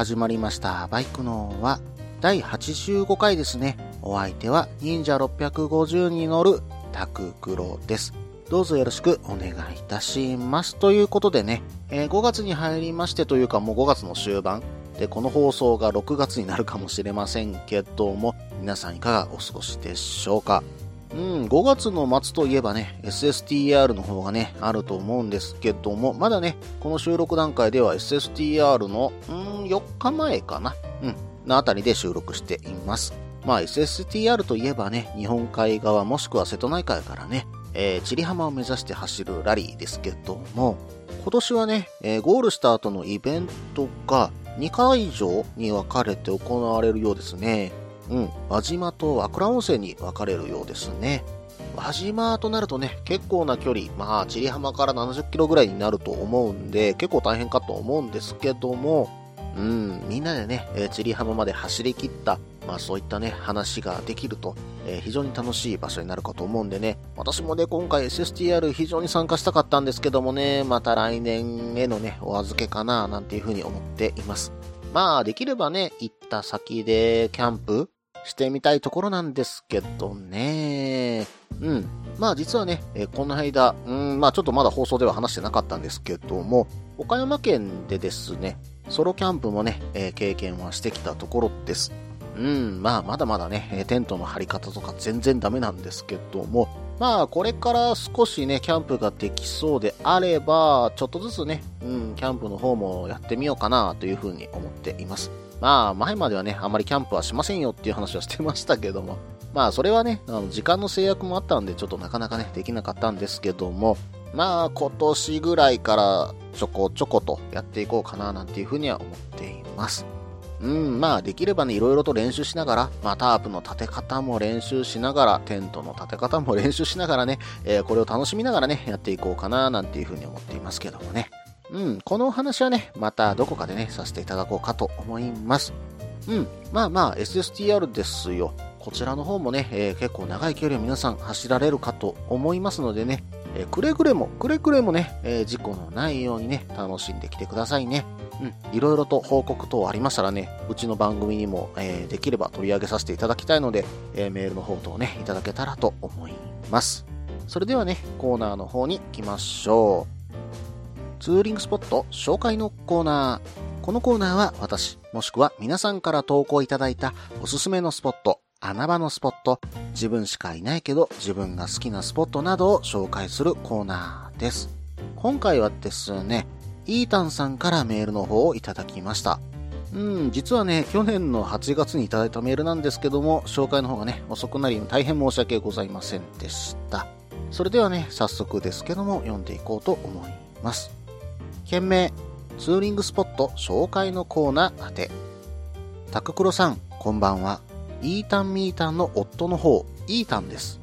始まりました。バイクのは第85回ですね。お相手は忍者650に乗るタククロです。どうぞよろしくお願いいたします。ということでね、えー5月に入りましてというかもう5月の終盤で、この放送が6月になるかもしれませんけども、皆さんいかがお過ごしでしょうか？うん、5月の末といえばね、SSTR の方がね、あると思うんですけども、まだね、この収録段階では SSTR の、うん、4日前かなうん、のあたりで収録しています。まあ SSTR といえばね、日本海側もしくは瀬戸内海からね、えー、千里浜を目指して走るラリーですけども、今年はね、えーゴールした後のイベントが2会場に分かれて行われるようですね。うん、輪島と和倉温泉に分かれるようですね。輪島となるとね、結構な距離、まあ、千里浜から70キロぐらいになると思うんで、結構大変かと思うんですけども、うん、みんなでね、えー千里浜まで走り切った、まあそういったね、話ができると、えー非常に楽しい場所になるかと思うんでね、私もね、今回 SSTR 非常に参加したかったんですけどもね、また来年へのね、お預けかな、なんていうふうに思っています。まあ、できればね、行った先でキャンプしてみたいところなんですけどね。うん。まあ実はね、えーこの間、うん、まあちょっとまだ放送では話してなかったんですけども、岡山県でですね、ソロキャンプもね、えー経験はしてきたところです。うん、まあまだまだね、えテントの張り方とか全然ダメなんですけども、まあこれから少しね、キャンプができそうであれば、ちょっとずつね、うん、キャンプの方もやってみようかなというふうに思っています。まあ前まではね、あまりキャンプはしませんよっていう話はしてましたけども、まあそれはね、あの時間の制約もあったんで、ちょっとなかなかね、できなかったんですけども、まあ今年ぐらいからちょこちょことやっていこうかななんていうふうには思っています。うん、まあできればね、いろいろと練習しながら、まあタープの立て方も練習しながら、テントの立て方も練習しながらね、えーこれを楽しみながらね、やっていこうかななんていうふうに思っていますけどもね。うん、このお話はね、またどこかでね、させていただこうかと思います。うん、まあまあ SSTR ですよ。こちらの方もね、えー結構長い距離を皆さん走られるかと思いますのでね、えーくれぐれも、くれぐれもね、えー事故のないようにね、楽しんできてくださいね。うん、いろいろと報告等ありましたらね、うちの番組にも、えできれば取り上げさせていただきたいので、えメールの方等ね、いただけたらと思います。それではね、コーナーの方に行きましょう。ツーリングスポット紹介のコーナー。このコーナーは私、もしくは皆さんから投稿いただいたおすすめのスポット、穴場のスポット、自分しかいないけど自分が好きなスポットなどを紹介するコーナーです。今回はですね、イータンさんからメールの方をいただきました。うん、実はね、去年の8月にいただいたメールなんですけども、紹介の方がね、遅くなり大変申し訳ございませんでした。それではね、早速ですけども、読んでいこうと思います。件名、ツーリングスポット紹介のコーナー宛て。タククロさん、こんばんは。イータンミータンの夫の方、イータンです。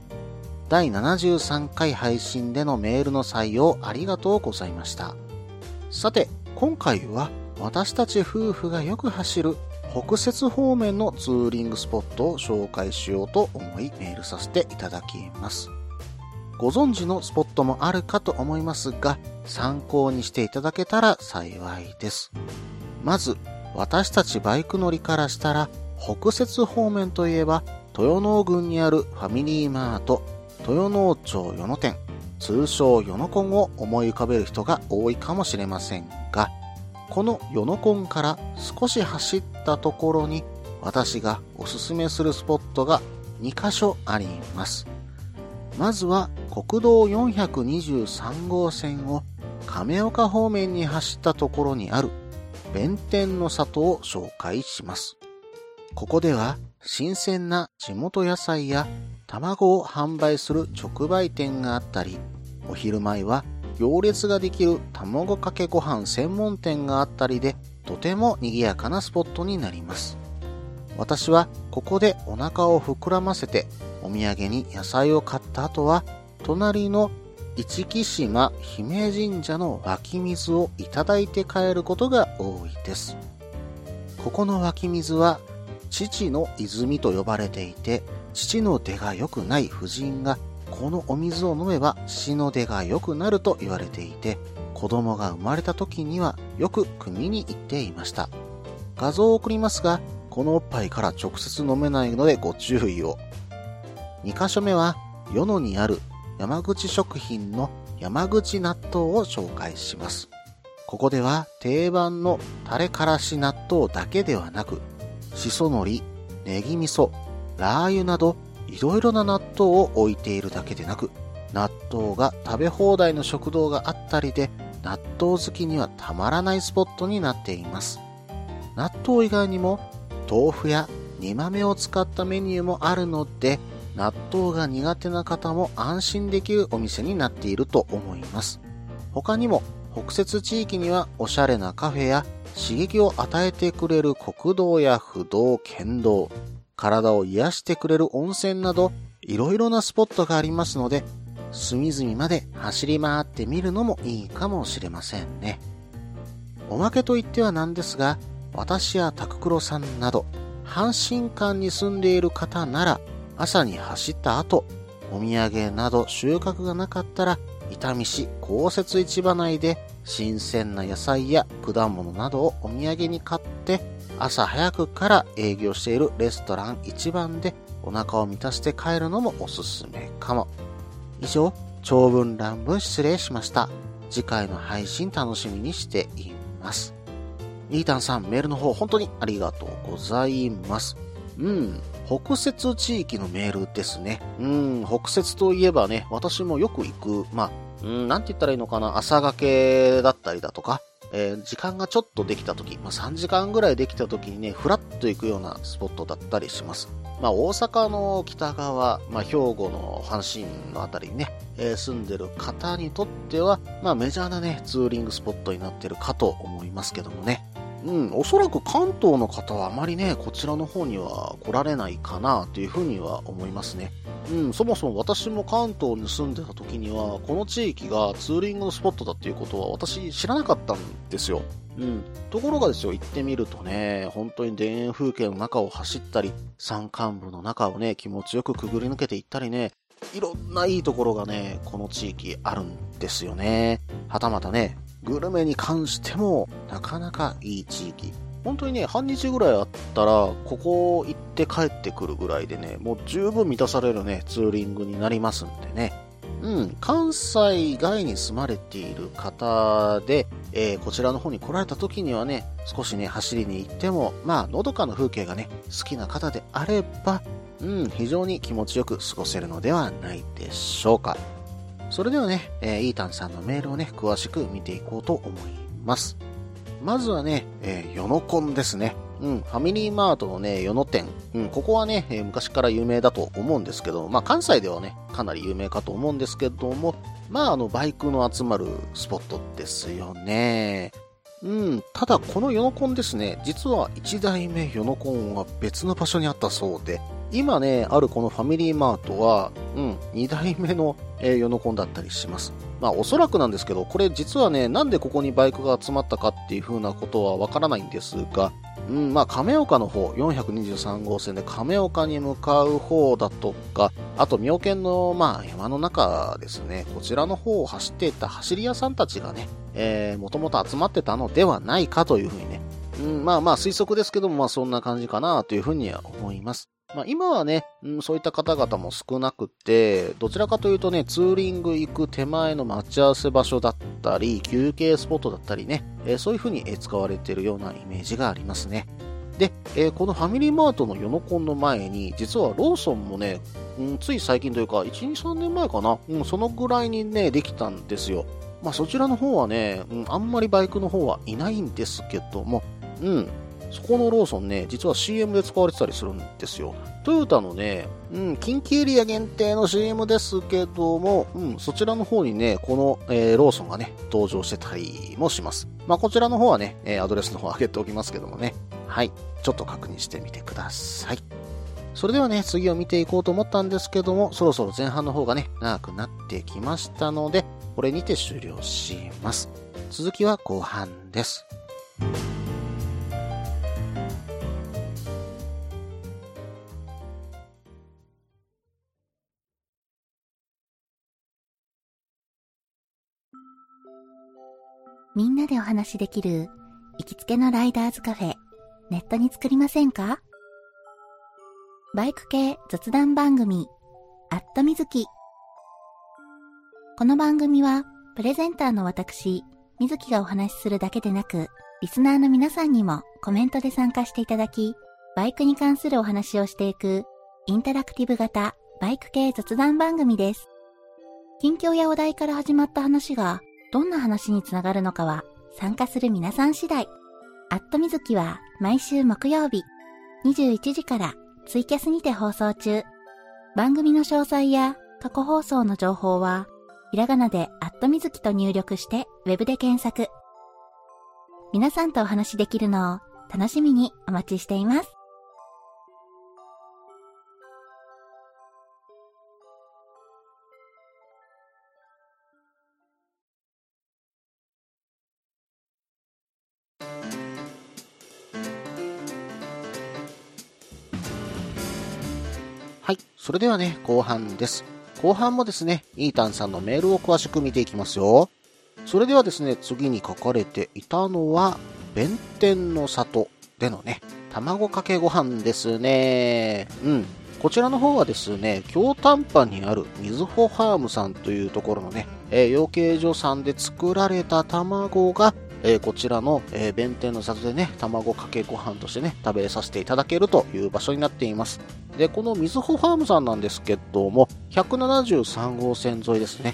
第73回配信でのメールの採用ありがとうございました。さて、今回は私たち夫婦がよく走る北摂方面のツーリングスポットを紹介しようと思いメールさせていただきます。ご存知のスポットもあるかと思いますが、参考にしていただけたら幸いです。まず、私たちバイク乗りからしたら、北摂方面といえば、豊能郡にあるファミリーマート、豊能町与野店、通称与野コンを思い浮かべる人が多いかもしれませんが、この与野コンから少し走ったところに、私がおすすめするスポットが2カ所あります。まずは国道423号線を亀岡方面に走ったところにある弁天の里を紹介します。ここでは新鮮な地元野菜や卵を販売する直売店があったり、お昼前は行列ができる卵かけご飯専門店があったりで、とても賑やかなスポットになります。私はここでお腹を膨らませてお土産に野菜を買った後は、隣の市木島姫神社の湧き水をいただいて帰ることが多いです。ここの湧き水は父の泉と呼ばれていて、父の出が良くない婦人がこのお水を飲めば死の出が良くなると言われていて、子供が生まれた時にはよく汲みに行っていました。画像を送りますが、このおっぱいから直接飲めないのでご注意を。2箇所目は、与野にある山口食品の山口納豆を紹介します。ここでは定番のタレからし納豆だけではなく、しそ海苔、ネギ味噌、ラー油などいろいろな納豆を置いているだけでなく、納豆が食べ放題の食堂があったりで、納豆好きにはたまらないスポットになっています。納豆以外にも、豆腐や煮豆を使ったメニューもあるので、納豆が苦手な方も安心できるお店になっていると思います。他にも、北摂地域にはおしゃれなカフェや刺激を与えてくれる国道や不動、県道、体を癒してくれる温泉など、いろいろなスポットがありますので、隅々まで走り回ってみるのもいいかもしれませんね。おまけといってはなんですが、私やタククロさんなど、阪神間に住んでいる方なら、朝に走った後、お土産など収穫がなかったら、伊丹市公設市場内で新鮮な野菜や果物などをお土産に買って朝早くから営業しているレストラン一番でお腹を満たして帰るのもおすすめかも。以上、長文乱文失礼しました。次回の配信楽しみにしています。イータンさん、メールの方本当にありがとうございます。うん、北摂地域のメールですね。うん、北摂といえばね、私もよく行く、まあ、うん、なんて言ったらいいのかな、朝がけだったりだとか、えー、時間がちょっとできた時、まあ、3時間ぐらいできた時にね、ふらっと行くようなスポットだったりします。まあ、大阪の北側、まあ、兵庫の阪神のあたりにね、えー、住んでる方にとっては、まあ、メジャーなね、ツーリングスポットになってるかと思いますけどもね。うん、おそらく関東の方はあまりね、こちらの方には来られないかなというふうには思いますね。うん、そもそも私も関東に住んでた時には、この地域がツーリングのスポットだっていうことは私知らなかったんですよ。うん。ところがですよ、行ってみるとね、本当に田園風景の中を走ったり、山間部の中をね、気持ちよくくぐり抜けていったりね、いろんないいところがね、この地域あるんですよね。はたまたね、グルメに関しても、なかなかいい地域。本当にね、半日ぐらいあったら、ここ行って帰ってくるぐらいでね、もう十分満たされるね、ツーリングになりますんでね。うん、関西外に住まれている方で、えー、こちらの方に来られた時にはね、少しね、走りに行っても、まあ、のどかな風景がね、好きな方であれば、うん、非常に気持ちよく過ごせるのではないでしょうか。それではね、えー、イータンさんのメールをね、詳しく見ていこうと思います。まずはね、えー、ヨノコンですね。うん、ファミリーマートのね、ヨノ店。うん、ここはね、えー、昔から有名だと思うんですけど、まあ関西ではね、かなり有名かと思うんですけども、まああの、バイクの集まるスポットですよね。うん、ただこのヨノコンですね、実は1代目ヨノコンは別の場所にあったそうで、今ね、あるこのファミリーマートは、うん、2代目の、えー、ヨノコンだったりします。まあおそらくなんですけど、これ実はね、なんでここにバイクが集まったかっていう風なことはわからないんですが、うん、まあ亀岡の方、423号線で亀岡に向かう方だとか、あと妙見の、まあ山の中ですね、こちらの方を走っていた走り屋さんたちがね、えー、もともと集まってたのではないかという風にね、うん、まあまあ推測ですけども、まあそんな感じかなという風には思います。まあ、今はね、うん、そういった方々も少なくて、どちらかというとね、ツーリング行く手前の待ち合わせ場所だったり、休憩スポットだったりね、えー、そういう風に使われているようなイメージがありますね。で、えー、このファミリーマートのヨノコンの前に、実はローソンもね、うん、つい最近というか、1、2、3年前かな、うん、そのぐらいにね、できたんですよ。まあそちらの方はね、うん、あんまりバイクの方はいないんですけども、うん、そこのローソンね、実は CM で使われてたりするんですよ。トヨタのね、うん、近畿エリア限定の CM ですけども、うん、そちらの方にね、この、えー、ローソンがね、登場してたりもします。まあ、こちらの方はね、えー、アドレスの方上げておきますけどもね。はい。ちょっと確認してみてください。それではね、次を見ていこうと思ったんですけども、そろそろ前半の方がね、長くなってきましたので、これにて終了します。続きは後半です。みんなでお話しできる行きつけのライダーズカフェ、ネットに作りませんか？バイク系雑談番組、アットみずき。この番組は、プレゼンターの私、みずきがお話しするだけでなく、リスナーの皆さんにもコメントで参加していただき、バイクに関するお話をしていく、インタラクティブ型バイク系雑談番組です。近況やお題から始まった話が、どんな話につながるのかは参加する皆さん次第。アットみずきは毎週木曜日21時からツイキャスにて放送中。番組の詳細や過去放送の情報は、ひらがなでアットみずきと入力してウェブで検索。皆さんとお話しできるのを楽しみにお待ちしています。それではね、後半です。後半もですね、イータンさんのメールを詳しく見ていきますよ。それではですね、次に書かれていたのは、弁天の里でのね、卵かけご飯ですね。うん。こちらの方はですね、京丹波にあるみずほファームさんというところのね、え、養鶏場さんで作られた卵が、え、こちらの、え、弁天の里でね、卵かけご飯としてね、食べさせていただけるという場所になっています。で、このみずほファームさんなんですけども、173号線沿いですね。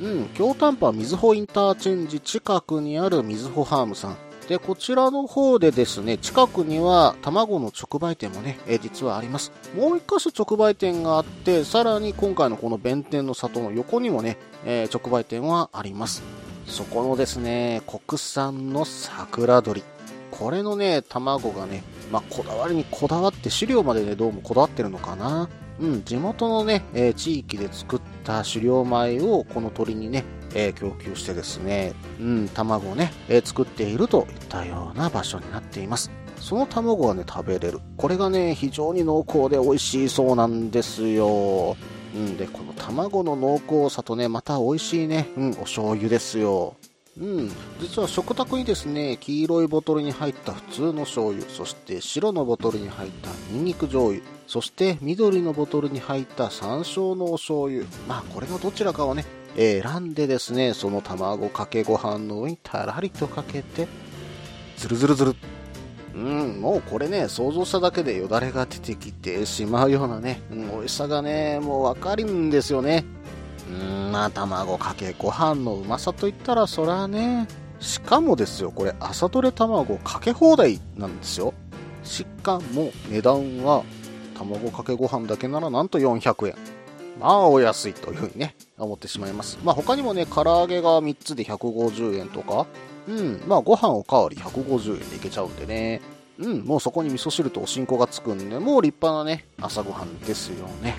うん、京丹波みずほインターチェンジ近くにあるみずほファームさん。で、こちらの方でですね、近くには卵の直売店もね、え、実はあります。もう一箇所直売店があって、さらに今回のこの弁天の里の横にもね、えー、直売店はあります。そこのですね、国産の桜鶏。これのね、卵がね、まあ、こだわりにこだわって飼料までね、どうもこだわってるのかな。うん、地元のね、えー、地域で作った飼料米をこの鳥にね、えー、供給してですね、うん、卵をね、えー、作っているといったような場所になっています。その卵がね、食べれる。これがね、非常に濃厚で美味しいそうなんですよ。うん、で、この卵の濃厚さとね、また美味しいね、うん、お醤油ですよ。うん、実は食卓にですね、黄色いボトルに入った普通の醤油、そして白のボトルに入ったニンニク醤油、そして緑のボトルに入った山椒のお醤油。まあ、これのどちらかをね、選んでですね、その卵かけご飯の上にたらりとかけて、ズルズルズル。うん、もうこれね、想像しただけでよだれが出てきてしまうようなね、うん、美味しさがね、もうわかるんですよね。うんまあ卵かけご飯のうまさといったらそらねしかもですよこれ朝どれ卵かけ放題なんですよ。しかも値段は卵かけご飯だけならなんと400円。まあお安いというふうにね思ってしまいます。まあ他にもね唐揚げが3つで150円とかうんまあご飯おかわり150円でいけちゃうんでねうんもうそこに味噌汁とおしんこがつくんでもう立派なね朝ごはんですよね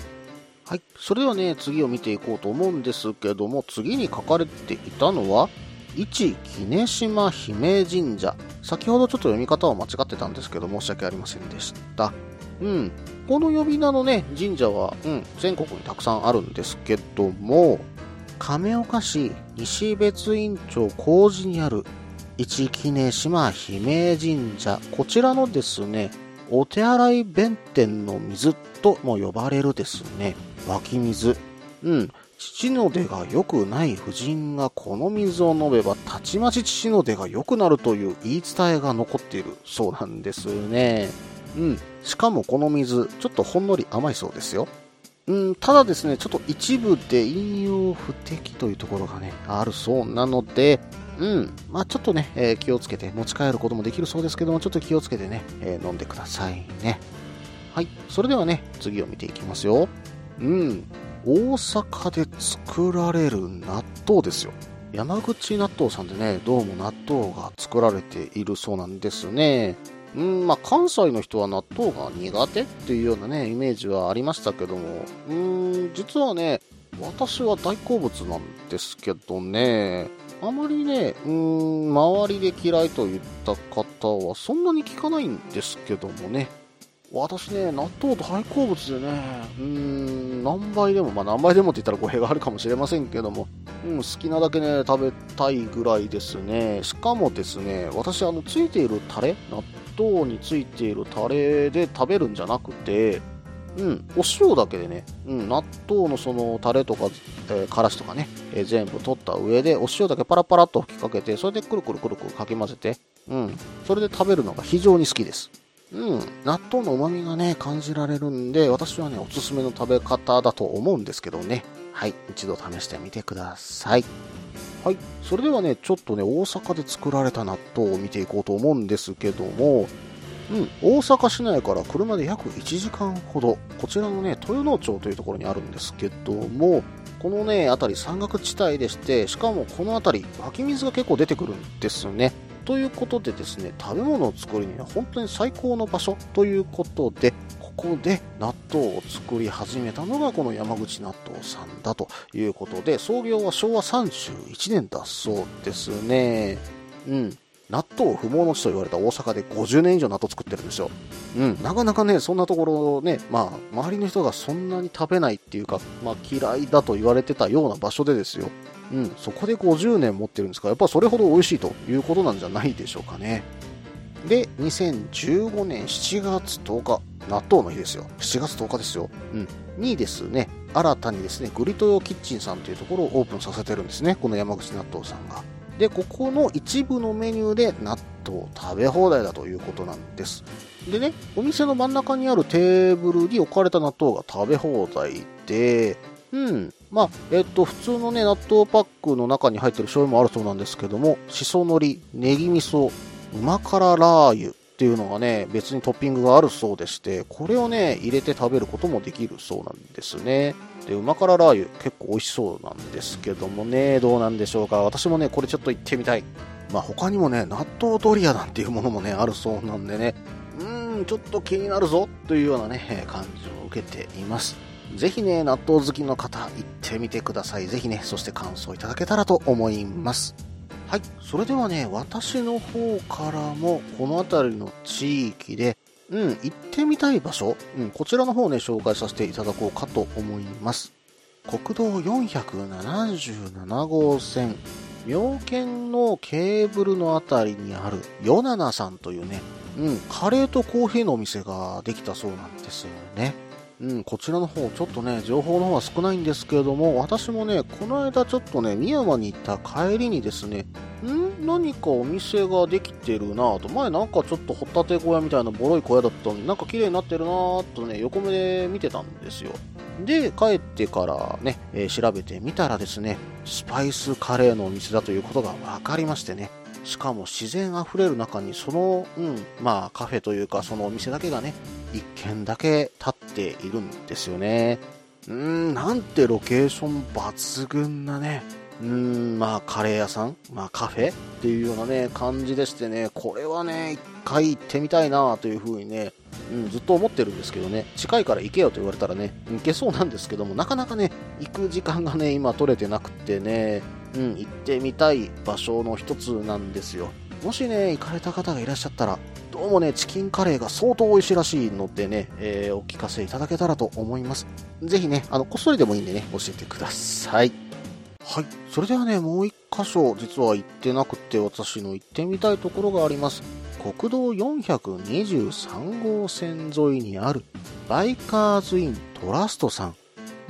はい。それではね、次を見ていこうと思うんですけども、次に書かれていたのは、一杵島姫神社。先ほどちょっと読み方を間違ってたんですけど、申し訳ありませんでした。うん。この呼び名のね、神社は、うん、全国にたくさんあるんですけども、亀岡市西別院町麹寺にある一杵島姫神社。こちらのですね、お手洗い弁天の水とも呼ばれるですね、湧き水。うん。父の出が良くない婦人がこの水を飲めば、たちまち父の出が良くなるという言い伝えが残っているそうなんですね。うん。しかもこの水、ちょっとほんのり甘いそうですよ。うん、ただですね、ちょっと一部で引用不適というところがね、あるそうなので、うん。まあちょっとね、えー気をつけて、持ち帰ることもできるそうですけども、ちょっと気をつけてね、えー飲んでくださいね。はい。それではね、次を見ていきますよ。うん。大阪で作られる納豆ですよ。山口納豆さんでね、どうも納豆が作られているそうなんですね。うん、まあ関西の人は納豆が苦手っていうようなね、イメージはありましたけども、うん、実はね、私は大好物なんですけどね、あまりね、うーん、周りで嫌いと言った方はそんなに聞かないんですけどもね。私ね、納豆大好物でね、うーん、何倍でも、まあ何倍でもって言ったら語弊があるかもしれませんけども、うん、好きなだけね、食べたいぐらいですね。しかもですね、私、あの、ついているタレ、納豆についているタレで食べるんじゃなくて、うん、お塩だけでね、うん、納豆のそのタレとか、えーからしとかね、え全部取った上で、お塩だけパラパラっと吹きかけて、それでくるくるくるくるかき混ぜて、うん、それで食べるのが非常に好きです。うん、納豆の旨味がね、感じられるんで、私はね、おすすめの食べ方だと思うんですけどね。はい、一度試してみてください。はい、それではね、ちょっとね、大阪で作られた納豆を見ていこうと思うんですけども、うん、大阪市内から車で約1時間ほど、こちらのね、豊能町というところにあるんですけども、このね、辺り山岳地帯でして、しかもこの辺り、湧き水が結構出てくるんですね。ということでですね、食べ物を作るには本当に最高の場所ということで、ここで納豆を作り始めたのがこの山口納豆さんだということで、創業は昭和31年だそうですね。うん。納豆不毛の地と言われた大阪で50年以上納豆作ってるんですよ。うん。なかなかね、そんなところね、まあ、周りの人がそんなに食べないっていうか、まあ嫌いだと言われてたような場所でですよ。うん。そこで50年持ってるんですから、やっぱそれほど美味しいということなんじゃないでしょうかね。で、2015年7月10日、納豆の日ですよ。7月10日ですよ。うん。にですね、新たにですね、グリトヨキッチンさんというところをオープンさせてるんですね。この山口納豆さんが。で、ここの一部のメニューで納豆食べ放題だということなんです。でね、お店の真ん中にあるテーブルに置かれた納豆が食べ放題で、うん。まあ、えっと、普通のね、納豆パックの中に入ってる醤油もあるそうなんですけども、しそ海苔、ネギ味噌、旨辛ラー油っていうのがね、別にトッピングがあるそうでして、これをね、入れて食べることもできるそうなんですね。で、旨辛ラー油結構美味しそうなんですけどもね、どうなんでしょうか。私もね、これちょっと行ってみたい。まあ他にもね、納豆ドリアなんていうものもね、あるそうなんでね、うーん、ちょっと気になるぞというようなね、感じを受けています。ぜひね、納豆好きの方、行ってみてください。ぜひね、そして感想いただけたらと思います。はい。それではね、私の方からも、この辺りの地域で、うん、行ってみたい場所、うん、こちらの方をね、紹介させていただこうかと思います。国道477号線、妙見のケーブルのあたりにある、ヨナナさんというね、うん、カレーとコーヒーのお店ができたそうなんですよね。うん、こちらの方、ちょっとね、情報の方は少ないんですけれども、私もね、この間ちょっとね、宮山に行った帰りにですね、ん？何かお店ができてるなぁと、前なんかちょっとホタテ小屋みたいなボロい小屋だったのになんか綺麗になってるなぁとね、横目で見てたんですよ。で、帰ってからね、えー調べてみたらですね、スパイスカレーのお店だということが分かりましてね、しかも自然あふれる中にその、うん、まあカフェというかそのお店だけがね、一軒だけ立っているんですよね。うん、なんてロケーション抜群なね、うん、まあカレー屋さん、まあカフェっていうようなね、感じでしてね、これはね、一回行ってみたいなというふうにね、うん、ずっと思ってるんですけどね、近いから行けよと言われたらね、行けそうなんですけども、なかなかね、行く時間がね、今取れてなくてね、うん、行ってみたい場所の一つなんですよ。もしね、行かれた方がいらっしゃったら、どうもね、チキンカレーが相当美味しいらしいのでね、えーお聞かせいただけたらと思います。ぜひね、あの、こっそりでもいいんでね、教えてください。はい。それではね、もう一箇所、実は行ってなくて、私の行ってみたいところがあります。国道423号線沿いにある、バイカーズイントラストさん。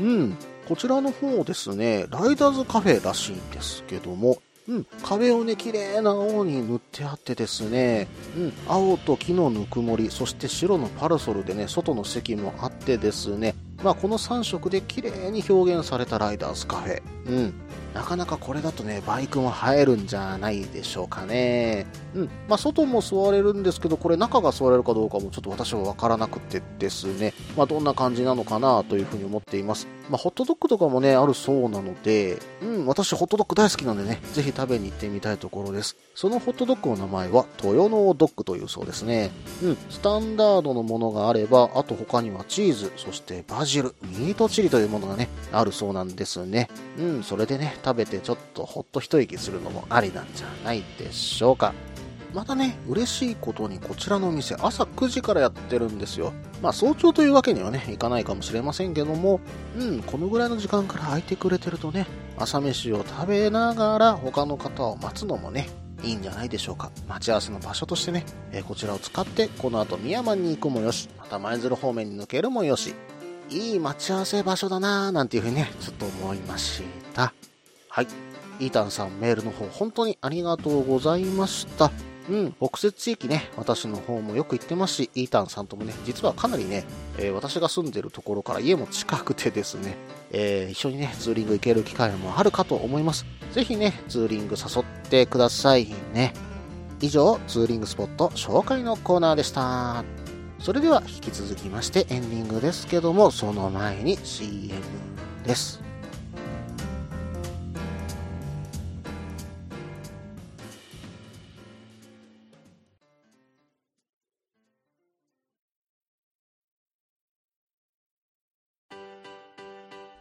うん。こちらの方ですね、ライダーズカフェらしいんですけども、うん、壁をね、綺麗な青に塗ってあってですね、うん、青と木のぬくもり、そして白のパラソルでね、外の席もあってですね、まあこの3色で綺麗に表現されたライダースカフェ。うん。なかなかこれだとね、バイクも映えるんじゃないでしょうかね。うん。まあ、外も座れるんですけど、これ中が座れるかどうかもちょっと私はわからなくてですね。まあ、どんな感じなのかなというふうに思っています。まあ、ホットドッグとかもね、あるそうなので、うん、私ホットドッグ大好きなんでね、ぜひ食べに行ってみたいところです。そのホットドッグの名前は、豊能ドッグというそうですね。うん、スタンダードのものがあれば、あと他にはチーズ、そしてバジル、ミートチリというものがね、あるそうなんですね。うん、それでね、食べてちょっとほっと一息するのもありなんじゃないでしょうか。またね、嬉しいことにこちらのお店、朝9時からやってるんですよ。まあ、早朝というわけにはね、いかないかもしれませんけども、うん、このぐらいの時間から空いてくれてるとね、朝飯を食べながら他の方を待つのもね、いいんじゃないでしょうか。待ち合わせの場所としてね、えー、こちらを使って、この後宮山に行くもよし、また舞鶴方面に抜けるもよし、いい待ち合わせ場所だなぁ、なんていうふうにね、ちょっと思いました。はい。イータンさんメールの方、本当にありがとうございました。うん、北摂地域ね、私の方もよく行ってますし、イータンさんともね、実はかなりね、えー、私が住んでるところから家も近くてですね、えー、一緒にね、ツーリング行ける機会もあるかと思います。ぜひね、ツーリング誘ってくださいね。以上、ツーリングスポット紹介のコーナーでした。それでは引き続きましてエンディングですけども、その前に CM です。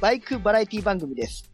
バイクバラエティ番組です。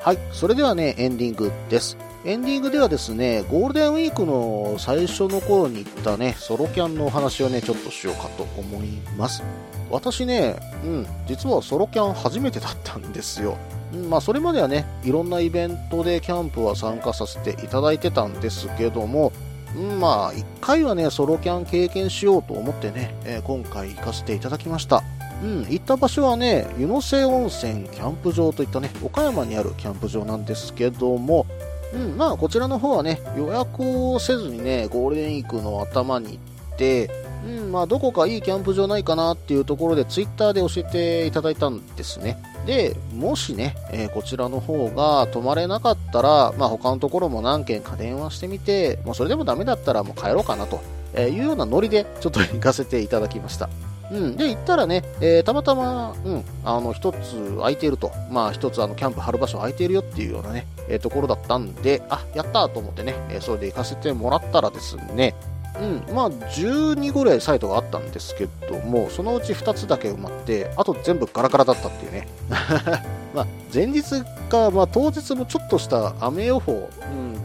はい、それではね、エンディングです。エンディングではですね、ゴールデンウィークの最初の頃に行ったね、ソロキャンのお話をね、ちょっとしようかと思います。私ね、うん、実はソロキャン初めてだったんですよ。うん、まあ、それまではね、いろんなイベントでキャンプは参加させていただいてたんですけども、うん、まあ、一回はね、ソロキャン経験しようと思ってね、えー、今回行かせていただきました。うん、行った場所はね、湯の瀬温泉キャンプ場といったね、岡山にあるキャンプ場なんですけども、うん、まあ、こちらの方はね、予約をせずにね、ゴールデンウィークの頭に行って、うん、まあ、どこかいいキャンプ場ないかなっていうところで、ツイッターで教えていただいたんですね。で、もしね、えー、こちらの方が泊まれなかったら、まあ、他のところも何件か電話してみて、まあ、それでもダメだったらもう帰ろうかなとえいうようなノリでちょっと行かせていただきました。うん。で、行ったらね、えー、たまたま、うん、あの、一つ空いていると。まあ、一つあの、キャンプ張る場所空いているよっていうようなね、え、ところだったんで、あ、やったと思ってね、え、それで行かせてもらったらですね、うん、まあ、12ぐらいサイトがあったんですけども、そのうち2つだけ埋まって、あと全部ガラガラだったっていうね。まあ、前日か、まあ、当日もちょっとした雨予報、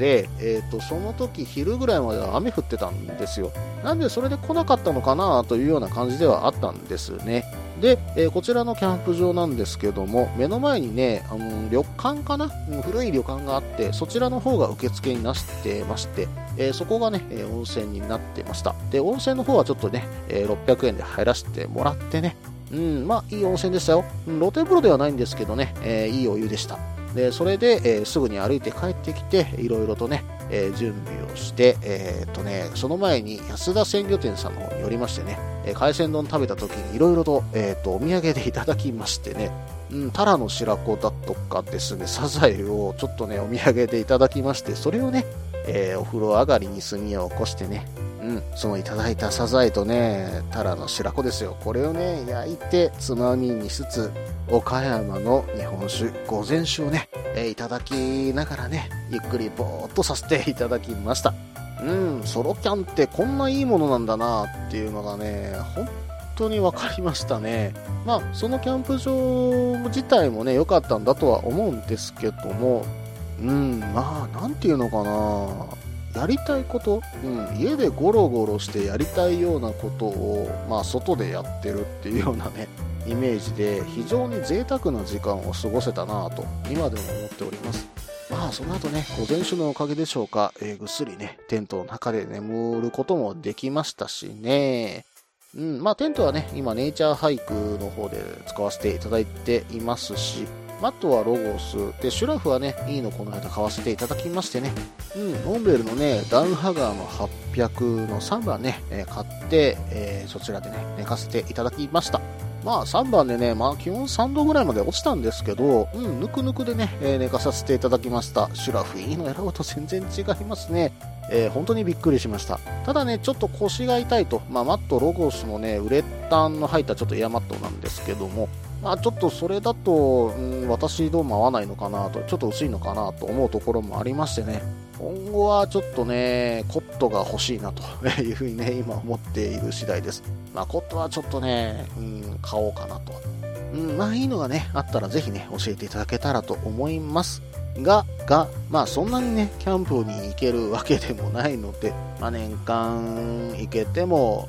で、えーと、その時昼ぐらいまでは雨降ってたんですよ。なんでそれで来なかったのかなというような感じではあったんですね。で、えー、こちらのキャンプ場なんですけども、目の前にね、あの旅館かな、古い旅館があって、そちらの方が受付になってまして、えー、そこがね、え温泉になってました。で、温泉の方はちょっとね、え600円で入らせてもらってね、うん、まあ、いい温泉でしたよ。露天風呂ではないんですけどね、え、いいお湯でした。で、それで、えー、すぐに歩いて帰ってきて、いろいろとね、えー、準備をして、えー、っとね、その前に安田鮮魚店さんの方に寄りましてね、え海鮮丼食べた時にいろいろと、えっと、お土産でいただきましてね、うん、タラの白子だとかですね、サザエをちょっとね、お土産でいただきまして、それをね、えお風呂上がりに炭を起こしてね、うん、そのいただいたサザエとね、タラの白子ですよ。これをね、焼いて、つまみにしつつ、岡山の日本酒、午前酒をね、えー、いただきながらね、ゆっくりぼーっとさせていただきました。うん、ソロキャンってこんないいものなんだなっていうのがね、本当に分かりましたね。まあ、そのキャンプ場自体もね、良かったんだとは思うんですけども、うん、まあ、なんていうのかな。やりたいこと、うん、家でゴロゴロしてやりたいようなことを、まあ、外でやってるっていうようなね、イメージで、非常に贅沢な時間を過ごせたなぁと、今でも思っております。まあ、その後ね、午前酒のおかげでしょうか、えーぐっすりね、テントの中で眠ることもできましたしね。うん、まあ、テントはね、今、ネイチャーハイクの方で使わせていただいていますし、マットはロゴス、で、シュラフはね、いいのこの間買わせていただきましてね、うん、モンベルのね、ダウンハガーの800の3番ね、え買って、えーそちらでね、寝かせていただきました。まあ3番でね、まあ気温3度ぐらいまで落ちたんですけど、うん、ぬくぬくでね、えー寝かさせていただきました。シュラフいいの選ぶと全然違いますね。えー本当にびっくりしました。ただね、ちょっと腰が痛いと、まあマットロゴスのね、ウレタンの入ったちょっとエアマットなんですけども、まあちょっとそれだと、うん、私どうも合わないのかなと、ちょっと薄いのかなと思うところもありましてね、今後はちょっとね、コットが欲しいなというふうにね、今思っている次第です。まあコットはちょっとね、うん、買おうかなと。うん、まあいいのがね、あったらぜひね、教えていただけたらと思います。が、が、まあそんなにね、キャンプに行けるわけでもないので、まあ年間行けても、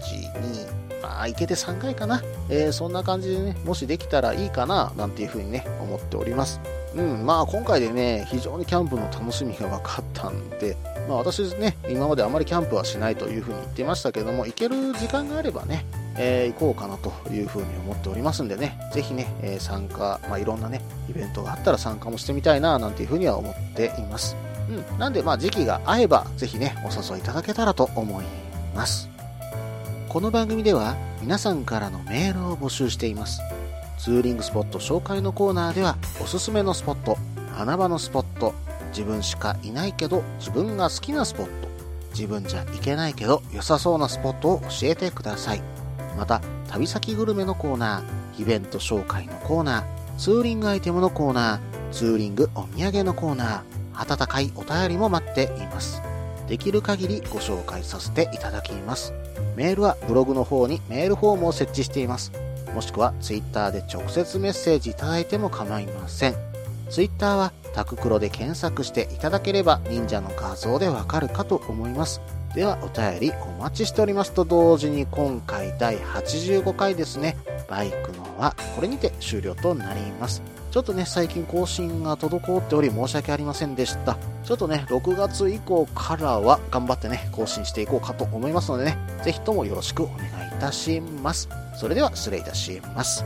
1、2、あ行けて3回かな。えーそんな感じでね、もしできたらいいかな、なんていうふうにね、思っております。うん、まあ今回でね、非常にキャンプの楽しみが分かったんで、まあ私ね、今まであまりキャンプはしないというふうに言ってましたけども、行ける時間があればね、えー行こうかなというふうに思っておりますんでね、ぜひね、えー参加、まあいろんなね、イベントがあったら参加もしてみたいな、なんていうふうには思っています。うん、なんでまあ時期が合えば、ぜひね、お誘いいただけたらと思います。この番組では皆さんからのメールを募集しています。ツーリングスポット紹介のコーナーではおすすめのスポット、穴場のスポット、自分しかいないけど自分が好きなスポット、自分じゃ行けないけど良さそうなスポットを教えてください。また、旅先グルメのコーナー、イベント紹介のコーナー、ツーリングアイテムのコーナー、ツーリングお土産のコーナー、温かいお便りも待っています。できる限りご紹介させていただきます。メールはブログの方にメールフォームを設置しています。もしくはツイッターで直接メッセージいただいても構いません。ツイッターはタククロで検索していただければ忍者の画像でわかるかと思います。ではお便りお待ちしておりますと同時に今回第85回ですね。バイクのはこれにて終了となります。ちょっとね、最近更新が滞っており申し訳ありませんでした。ちょっとね、6月以降からは頑張ってね、更新していこうかと思いますのでね、ぜひともよろしくお願いいたします。それでは失礼いたします。